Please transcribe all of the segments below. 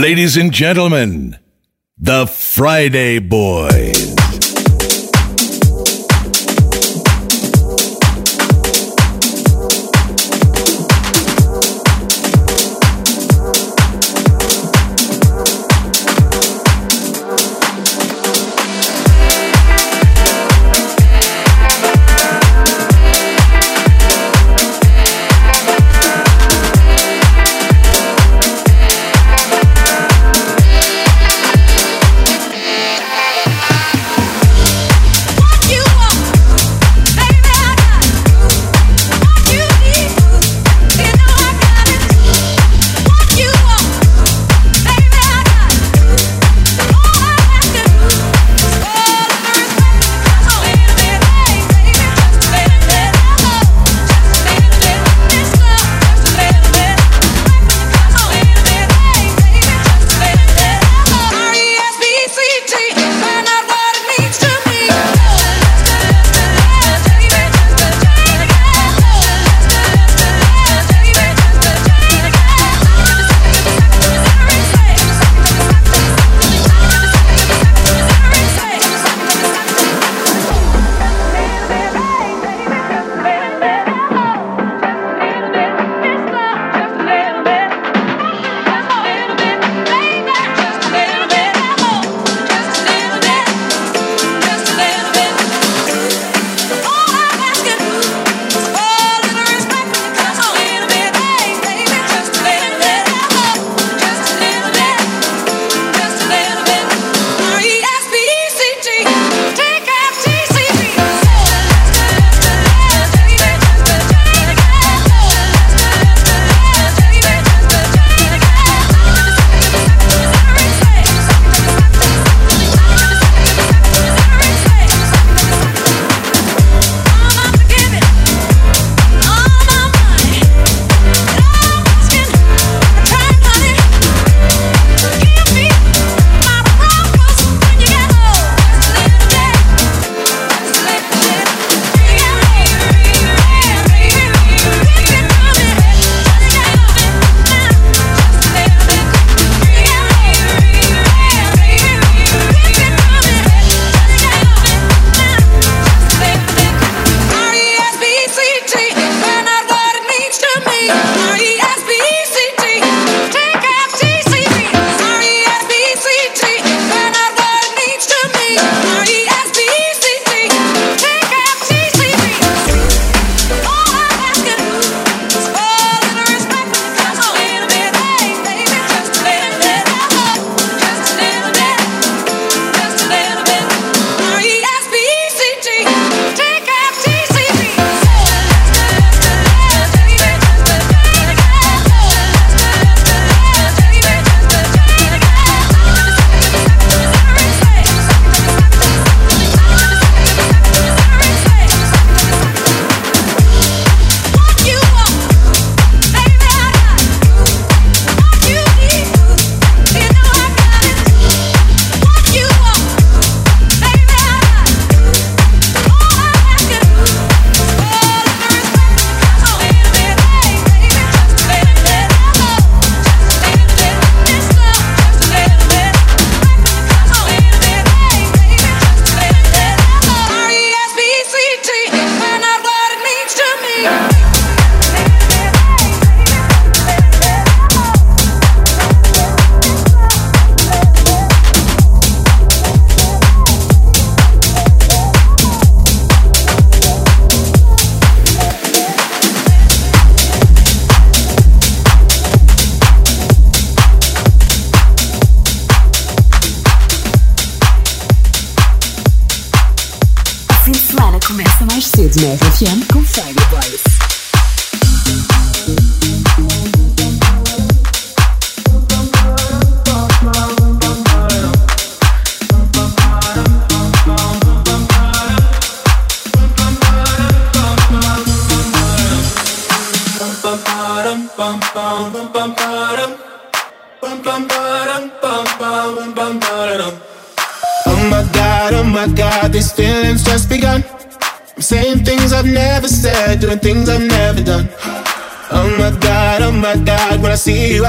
Ladies and gentlemen, the Friday Boys.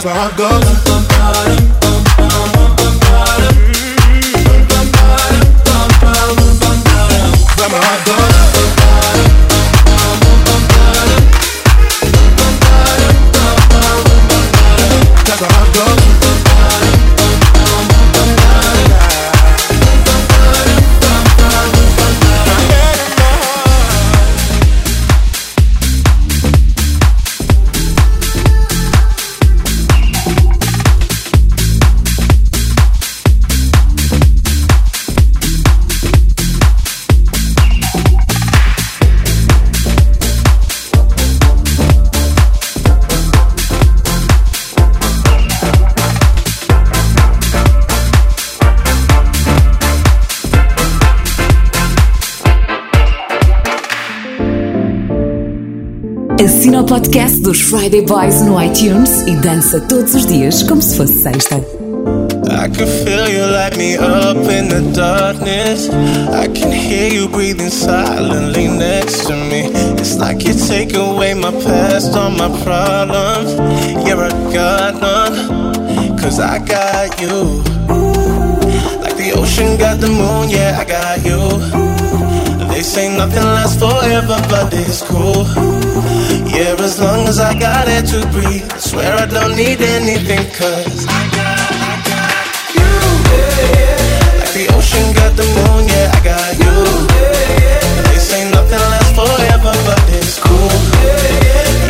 that's where I go. Assina o podcast dos Friday Boys no iTunes e dança todos os dias como se fosse sexta. I can feel you light me up in the darkness. I can hear you breathing silently next to me. It's like you take away my past, all my problems. You're a god cause I got you. Like the ocean got the moon, yeah, I got you. They say nothing lasts forever, but it's cool. Yeah, as long as I got air to breathe, I swear I don't need anything, cause I got, I got you. Yeah, Like the ocean got the moon, yeah, I got you. Yeah, They say nothing lasts forever, but it's cool.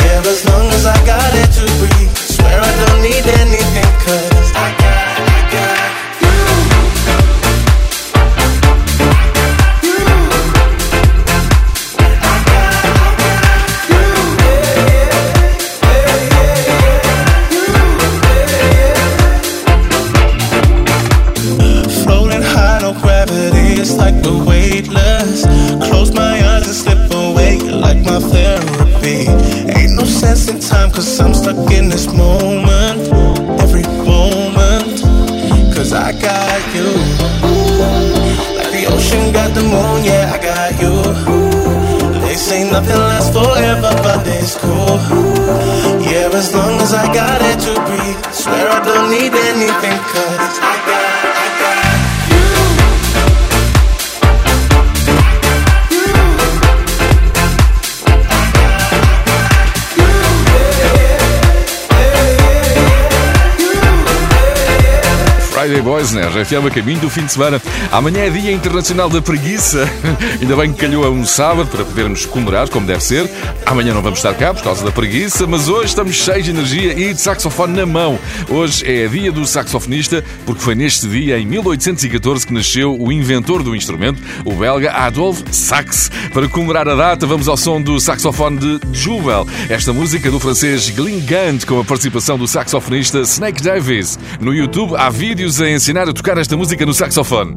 Yeah, as long as I got air to breathe, I swear I don't need anything, cause cause I'm stuck in this moment. Every moment, cause I got you. Like the ocean got the moon, yeah, I got you. They say nothing lasts forever, but it's cool. Yeah, as long as I got it to breathe, swear I don't need anything, Boys, né? RFM a caminho do fim de semana. Amanhã é Dia Internacional da Preguiça. Ainda bem que calhou a um sábado para podermos comemorar, como deve ser. Amanhã não vamos estar cá por causa da preguiça, mas hoje estamos cheios de energia e de saxofone na mão. Hoje é Dia do Saxofonista, porque foi neste dia, em 1814, que nasceu o inventor do instrumento, o belga Adolf Sax. Para comemorar a data, vamos ao som do saxofone de Jubel. Esta música do francês Glyn Gant, com a participação do saxofonista Snake Davis. No YouTube há vídeos a ensinar a tocar esta música no saxofone.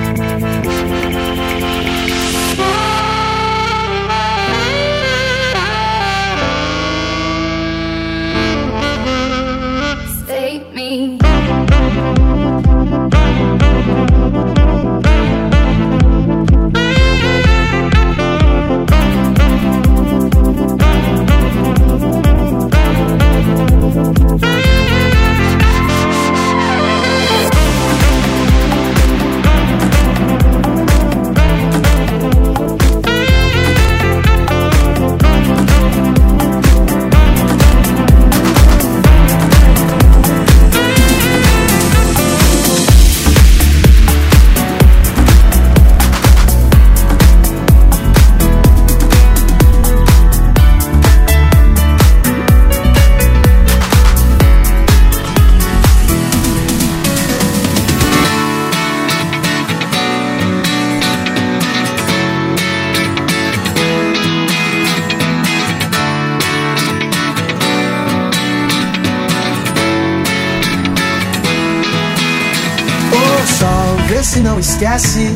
esquece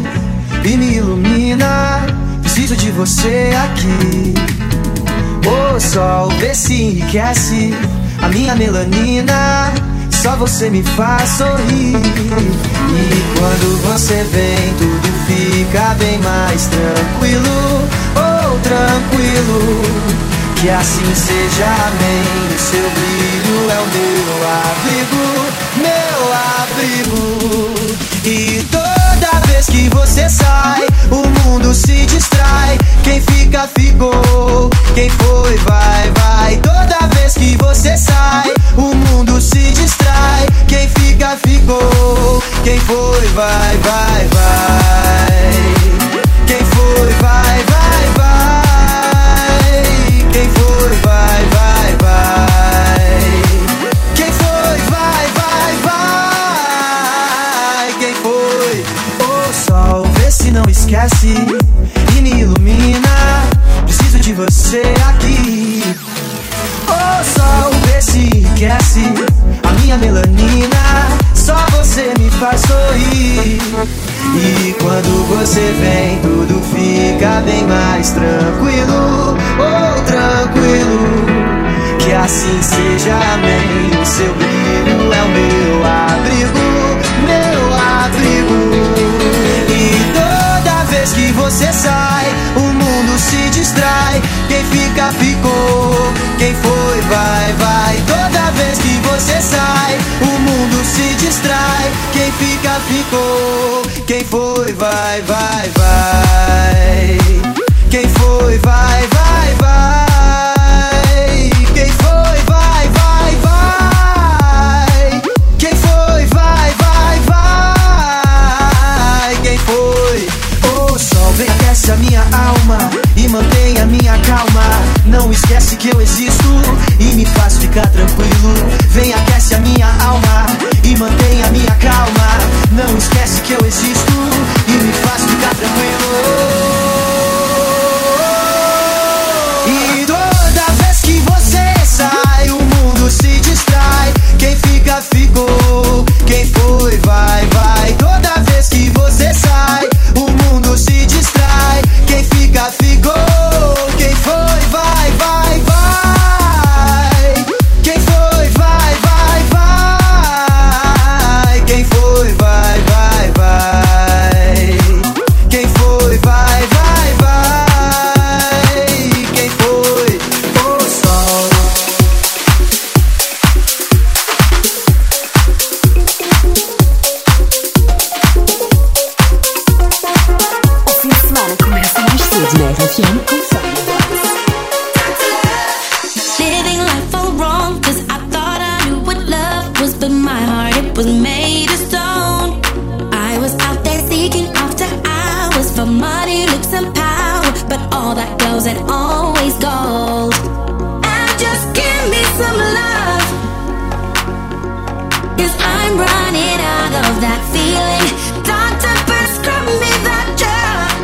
e me ilumina. Preciso de você aqui. O sol, vê se enriquece a minha melanina. Só você me faz sorrir. E quando você vem, tudo fica bem mais tranquilo. Oh, tranquilo. Que assim seja, amém. O seu brilho é o meu abrigo, meu abrigo. E vez que você sai, o mundo se distrai. Quem fica, ficou. Quem foi, vai, vai. Toda vez que você sai, o mundo se distrai. Quem fica, ficou. Quem foi, vai, vai, vai. Quem foi, vai, vai. E me ilumina. Preciso de você aqui. O sol, vê se enriquece a minha melanina. Só você me faz sorrir. E quando você vem, tudo fica bem mais tranquilo. Oh, tranquilo. Que assim seja, amém. O seu brilho é o meu abrigo, vez que você sai, o mundo se distrai. Quem fica, ficou. Quem foi, vai, vai. Toda vez que você sai, o mundo se distrai. Quem fica, ficou. Quem foi, vai, vai, vai. Quem foi, some love. Cause I'm running out of that feeling. Doctor, prescribe me that drug.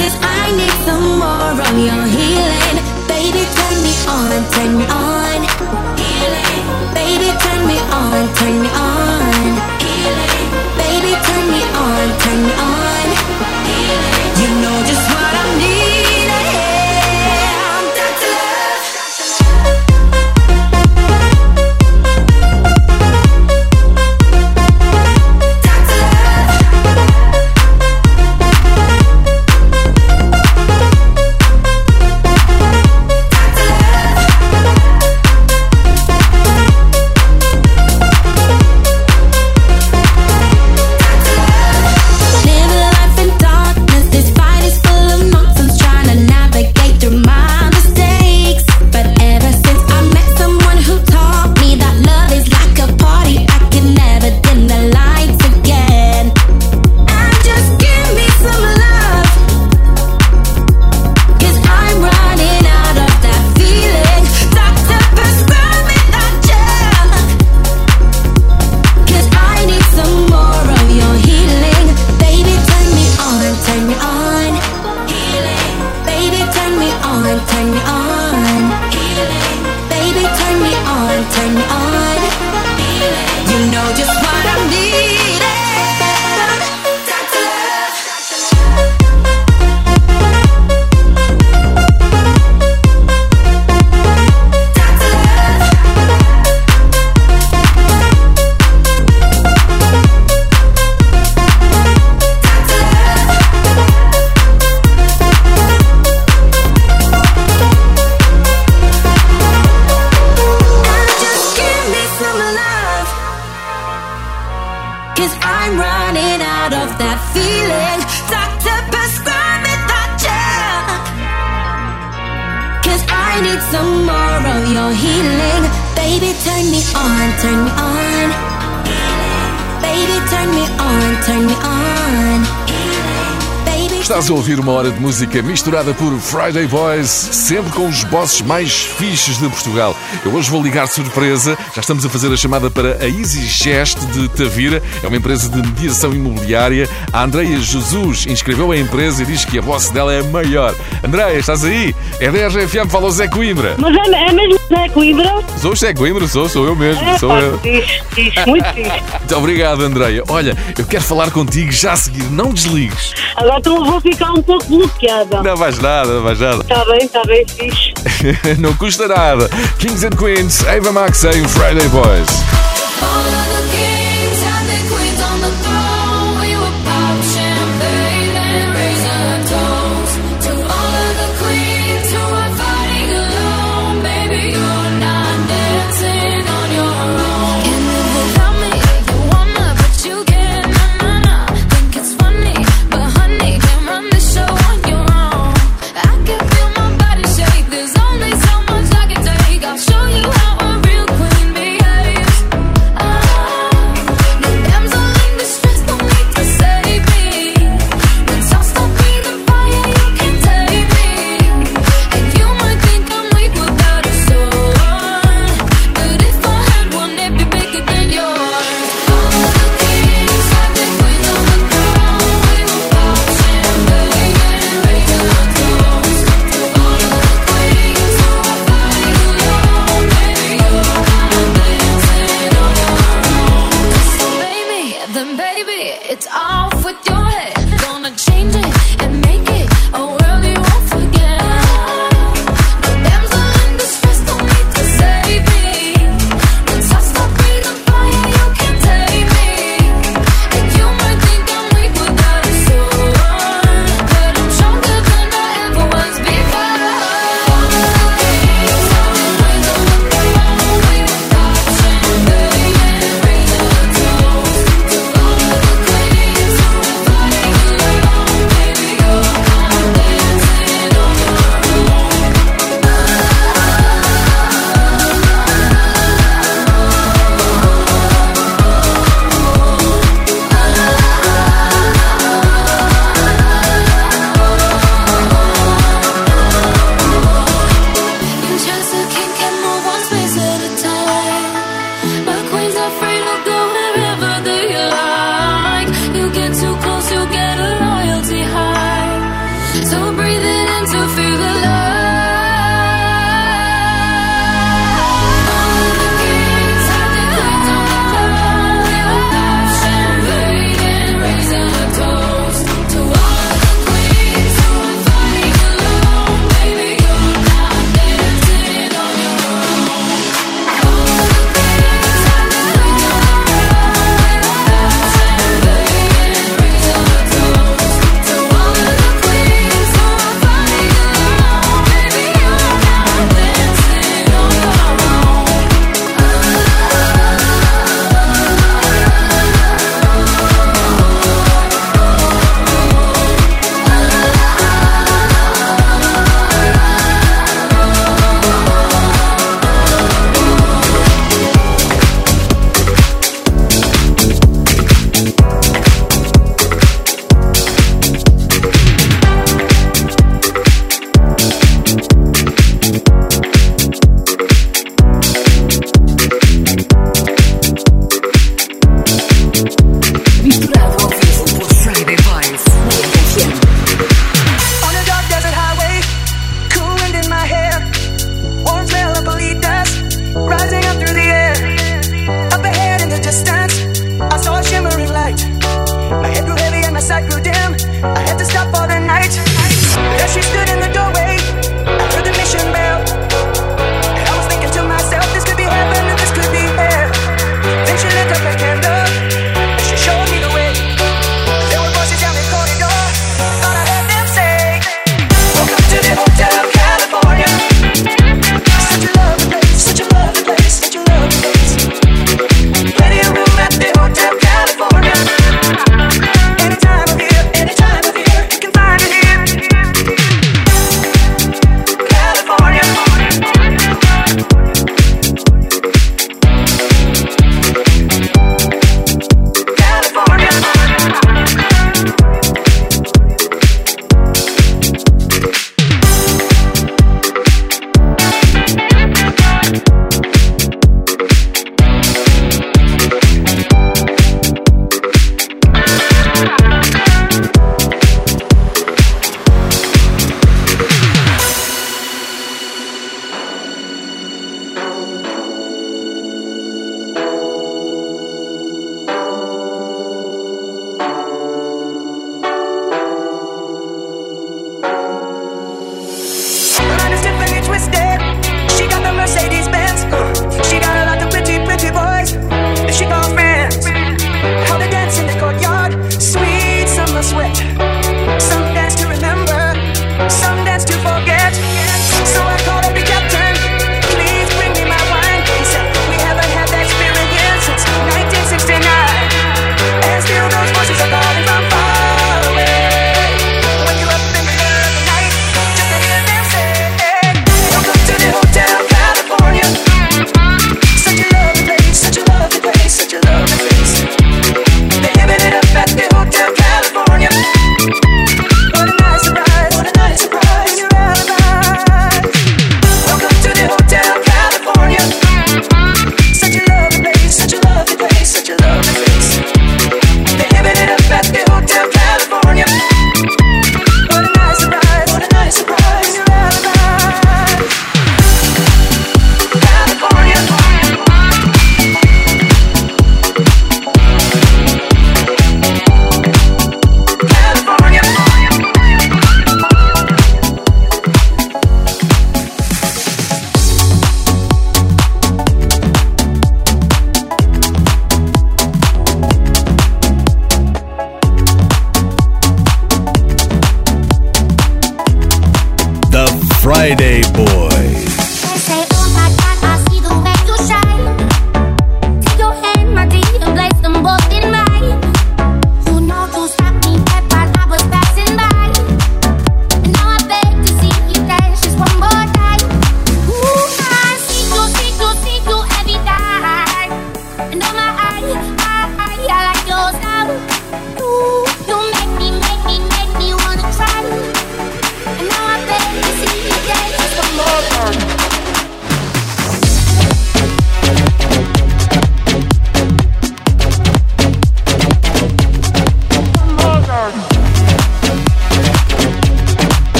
Cause I need some more of your healing. Baby, turn me on, turn me on. Healing. Baby, turn me on, turn me on. A ouvir uma hora de música misturada por Friday Boys, sempre com os bosses mais fixes de Portugal. Eu hoje vou ligar surpresa, já estamos a fazer a chamada para a EasyGest de Tavira, é uma empresa de mediação imobiliária. A Andreia Jesus inscreveu a empresa e diz que a boss dela é a maior. Andreia, estás aí? É da RFM, fala o Zé Coimbra. Mas é, é mesmo Zé Coimbra? Sou o Zé Coimbra, sou, sou eu mesmo, É, sou pá, eu. muito fixe. Muito obrigado, Andreia. Olha, eu quero falar contigo já a seguir, não desligues. Agora então vou ficar um pouco bloqueada. Não vais nada, não vais nada. Está bem, está bem, fixe. não custa nada. Kings and Queens, Ava Max em Friday Boys.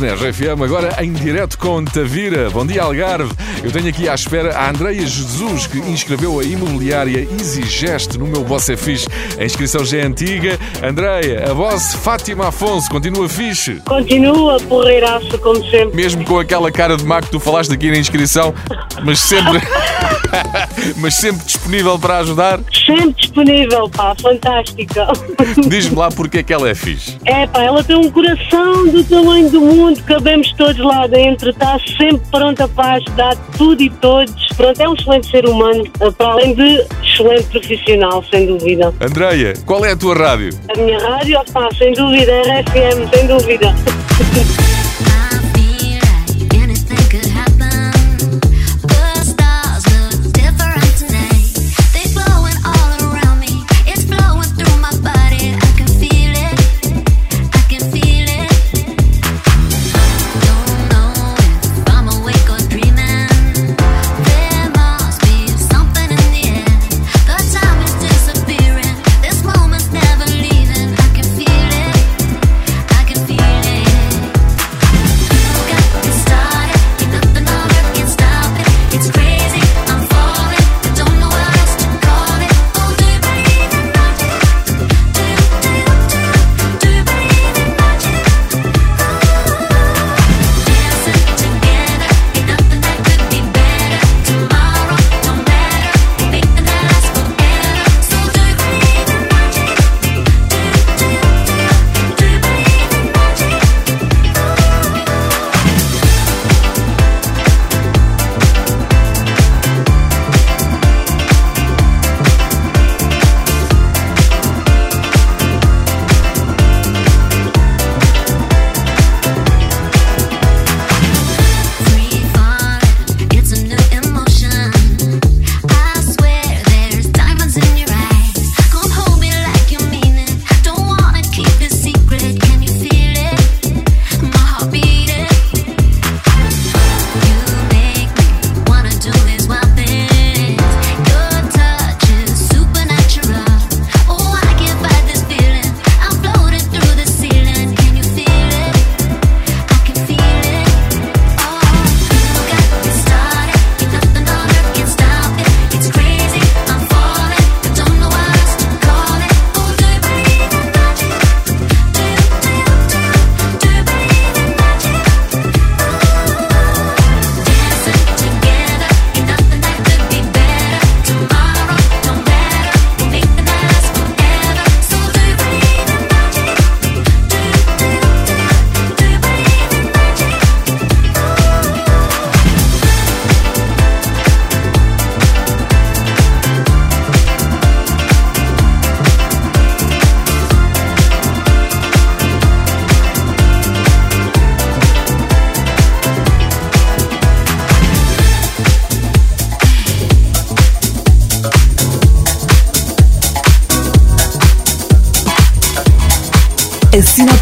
Na RFM, agora em direto com Tavira. Bom dia, Algarve. Eu tenho aqui à espera a Andreia Jesus, que inscreveu a imobiliária EasyGest no meu Boss é Fixe. A inscrição já é antiga. Andreia, a voz Fátima Afonso, continua fixe? Continua, porreiraço, como sempre. Mesmo com aquela cara de maco que tu falaste aqui na inscrição, mas sempre. mas sempre disponível para ajudar. Sempre disponível, pá, fantástica. Diz-me lá porque é que ela é fixe. É, pá, ela tem um coração do tamanho do mundo, cabemos todos lá dentro, está sempre pronta para ajudar tudo e todos. Pronto, é um excelente ser humano, eh, para além de excelente profissional, sem dúvida. Andreia, qual é a tua rádio? A minha rádio, pá, sem dúvida, é RFM, sem dúvida.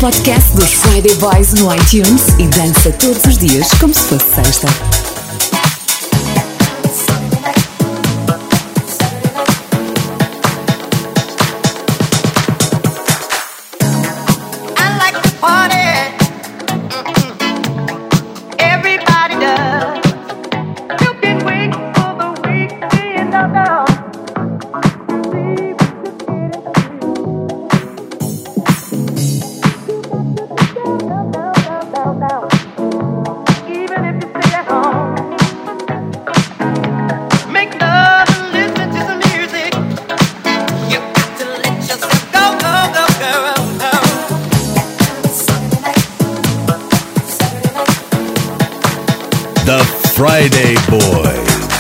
podcast dos Friday Boys no iTunes e dança todos os dias como se fosse sexta. The Friday Boy.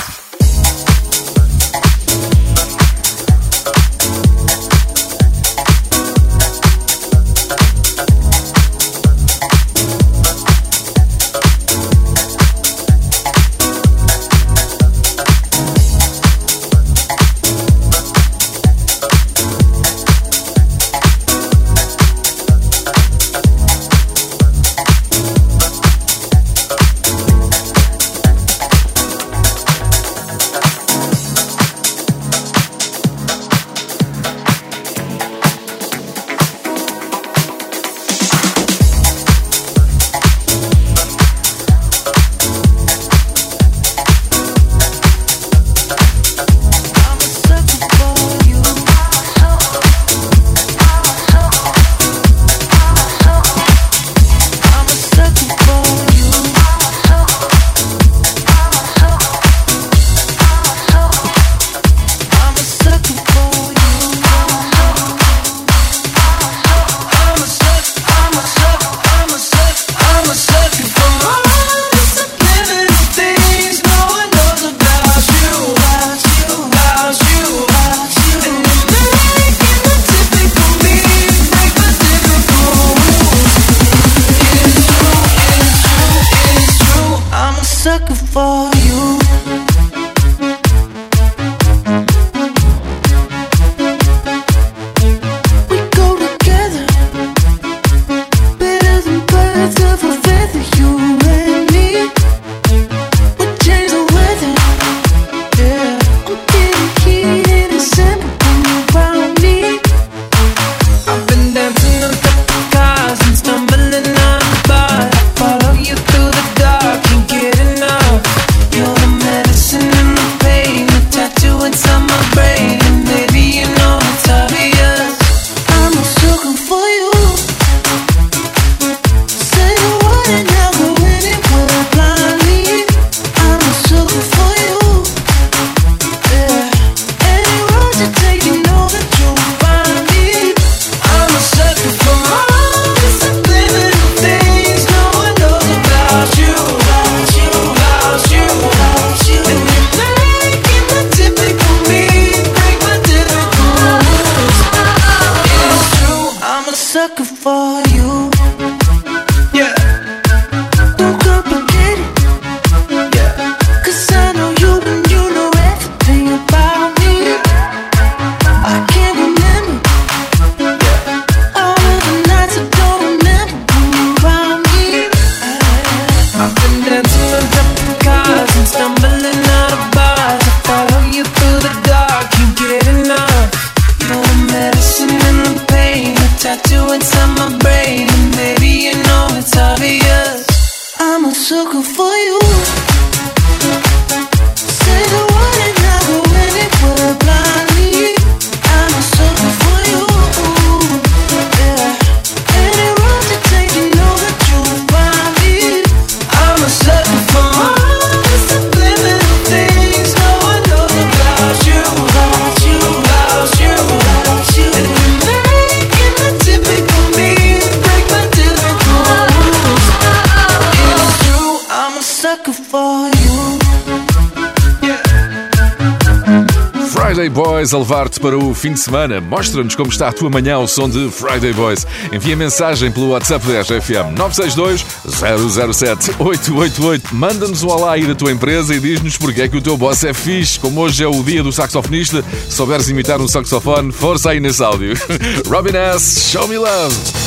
Boys a levar-te para o fim de semana. Mostra-nos como está a tua manhã ao som de Friday Boys. Envia mensagem pelo WhatsApp da RGFM 962 007 888. Manda-nos o alá aí da tua empresa e diz-nos porque é que o teu boss é fixe. Como hoje é o dia do saxofonista, se souberes imitar um saxofone, força aí nesse áudio. Robin S., Show Me Love.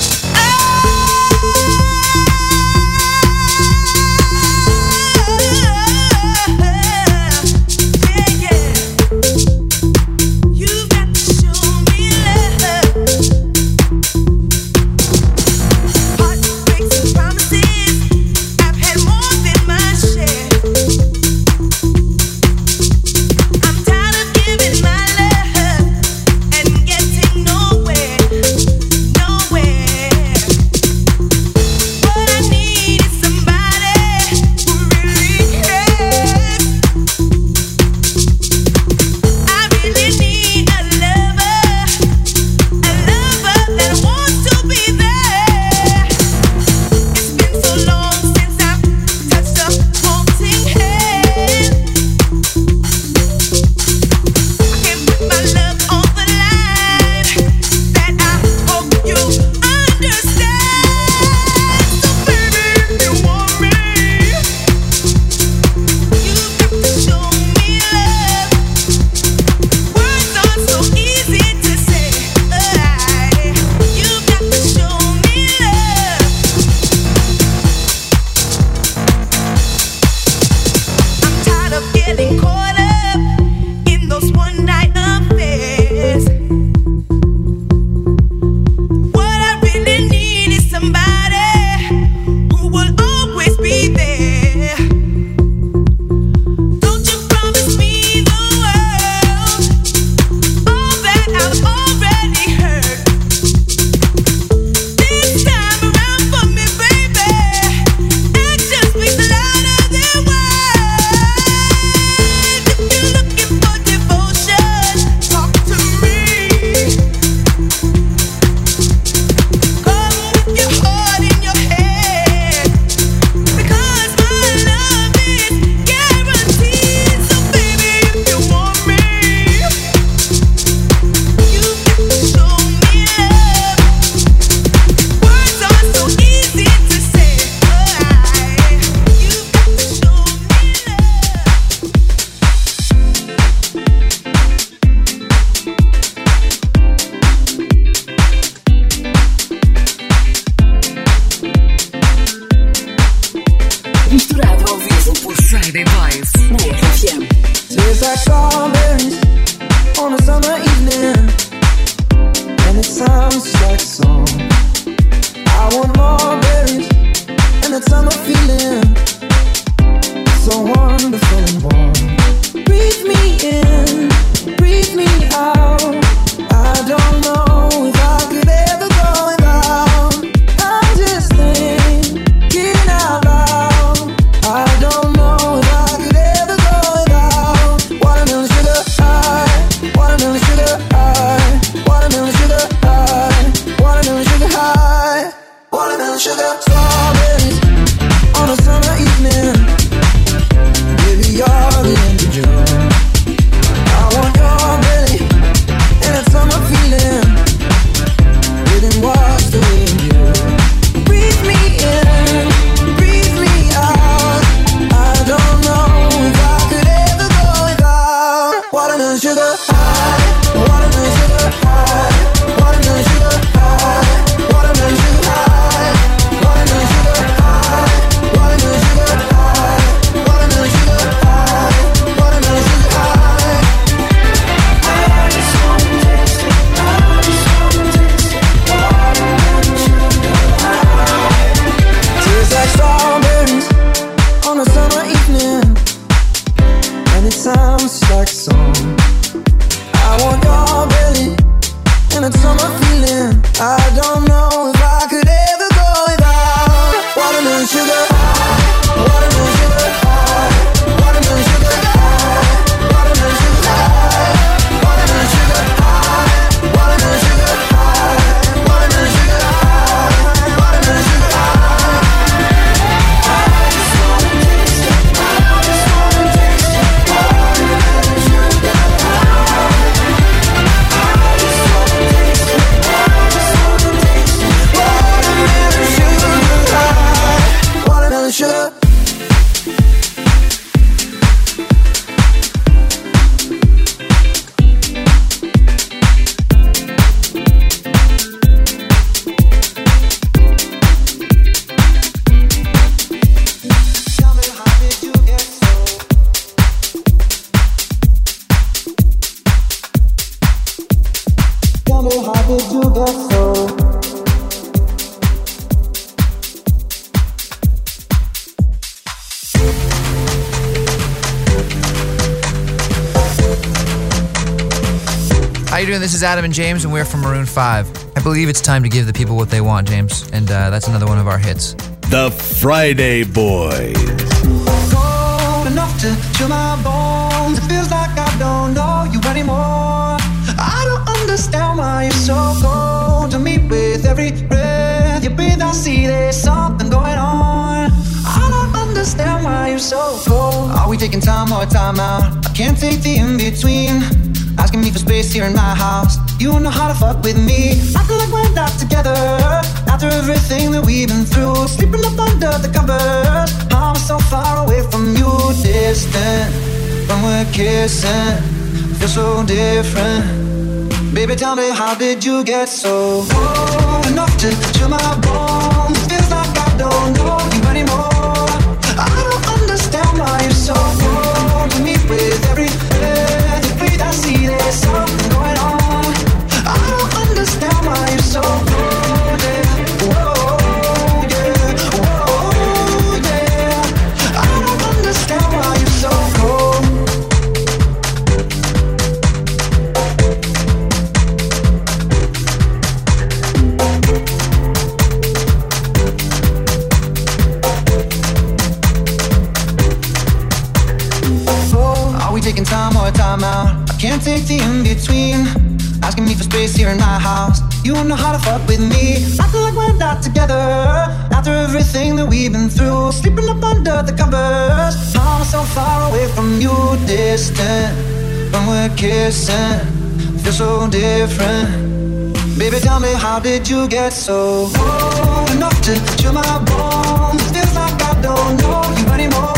There's a calm I don't know Adam and James, and we're from Maroon 5. I believe it's time to give the people what they want, James, and uh, that's another one of our hits. The Friday Boys. cold enough to chill my bones. It feels like I don't know you anymore. I don't understand why you're so cold to me. With every breath you breathe, I see there's something going on. I don't understand why you're so cold. Are we taking time or time out? I can't take the in between. Asking me for space here in my house. You don't know how to fuck with me. I feel like we're not together. After everything that we've been through, sleeping up under the covers. I'm so far away from you, distant. When we're kissing, feel so different. Baby, tell me, how did you get so cold enough to chill my bones? You don't know how to fuck with me. I feel like we're not together. After everything that we've been through, sleeping up under the covers. I'm so far away from you, distant. When we're kissing, feel so different. Baby, tell me, how did you get so cold enough to chill my bones? Feels like I don't know you anymore.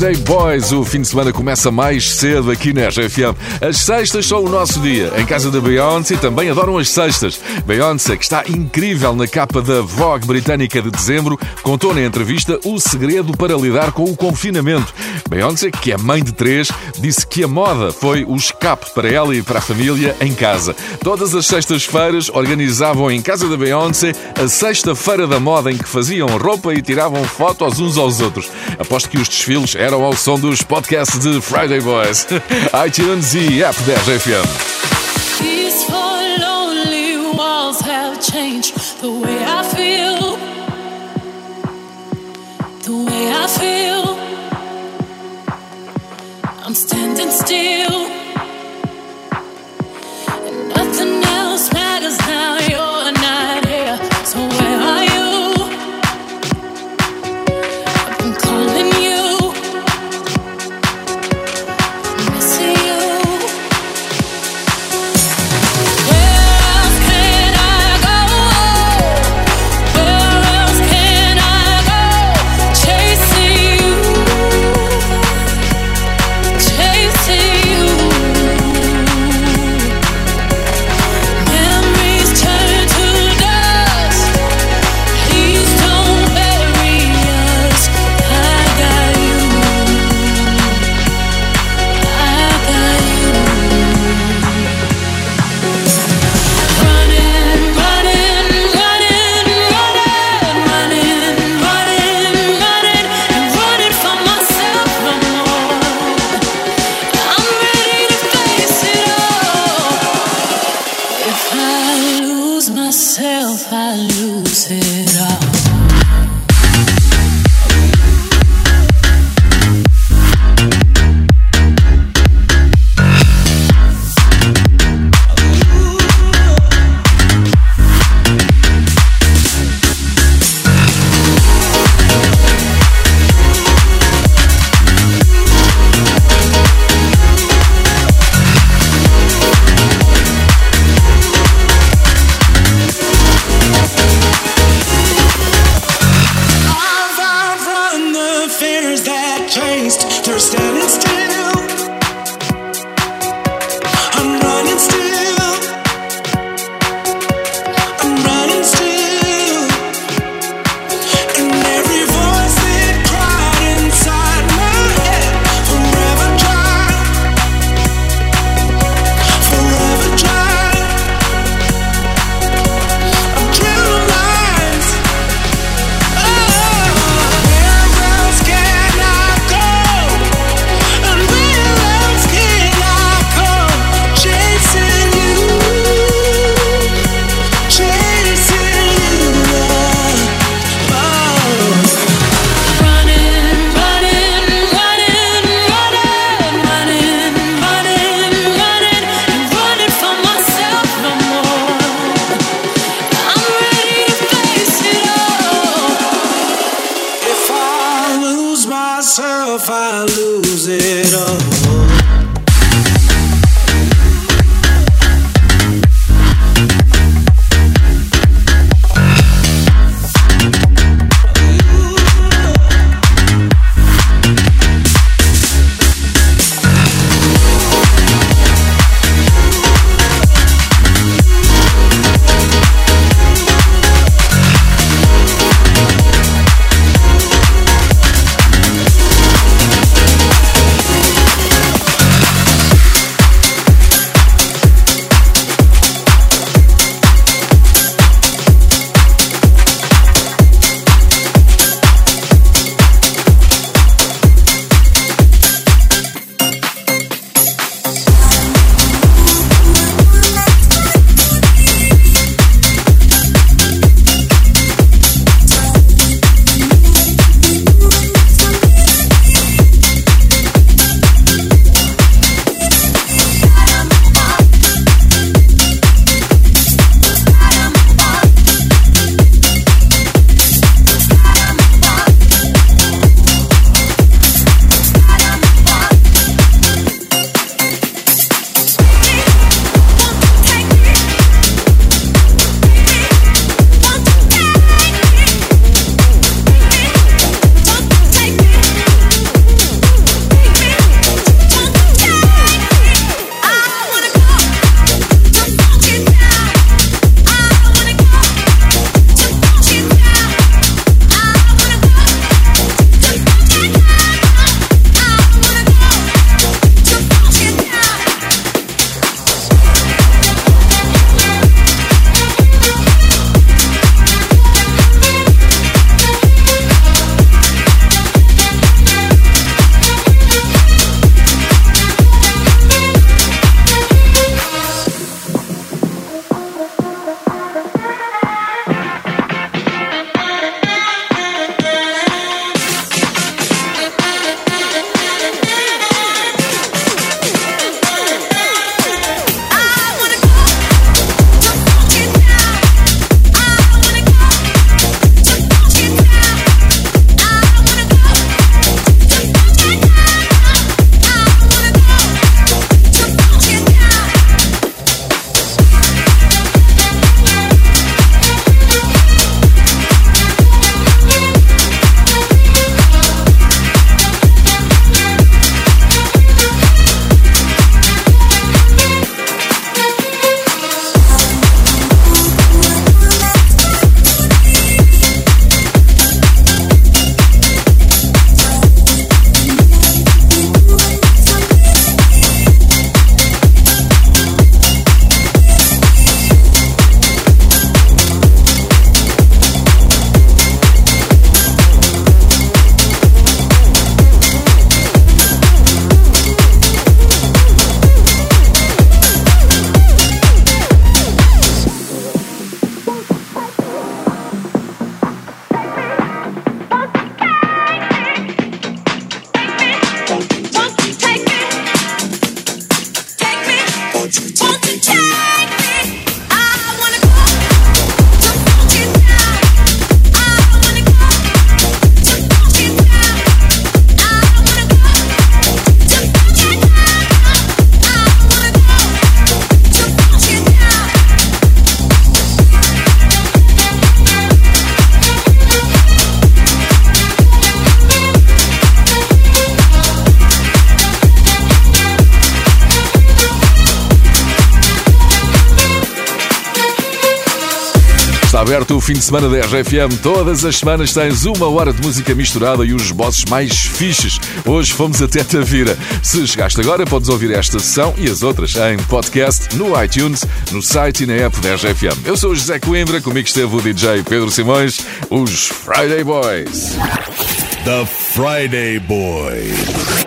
Friday Boys. O fim de semana começa mais cedo aqui na RFM. As sextas são o nosso dia. Em casa da Beyoncé também adoram as sextas. Beyoncé, que está incrível na capa da Vogue britânica de dezembro, contou na entrevista o segredo para lidar com o confinamento. Beyoncé, que é mãe de três, disse que a moda foi o escape para ela e para a família em casa. Todas as sextas-feiras organizavam em casa da Beyoncé a sexta-feira da moda em que faziam roupa e tiravam fotos uns aos outros. Aposto que os desfiles eram ao som dos podcasts de Friday Boys, iTunes e app 10 FM. These lonely walls have changed the way I feel. The way I feel. I'm standing still. Aberto o fim de semana da RFM. Todas as semanas tens uma hora de música misturada e os bosses mais fixes. Hoje fomos até Tavira. Se chegaste agora, podes ouvir esta sessão e as outras em podcast, no iTunes, no site e na app da RFM. Eu sou o José Coimbra, comigo esteve o DJ Pedro Simões, os Friday Boys. The Friday Boys.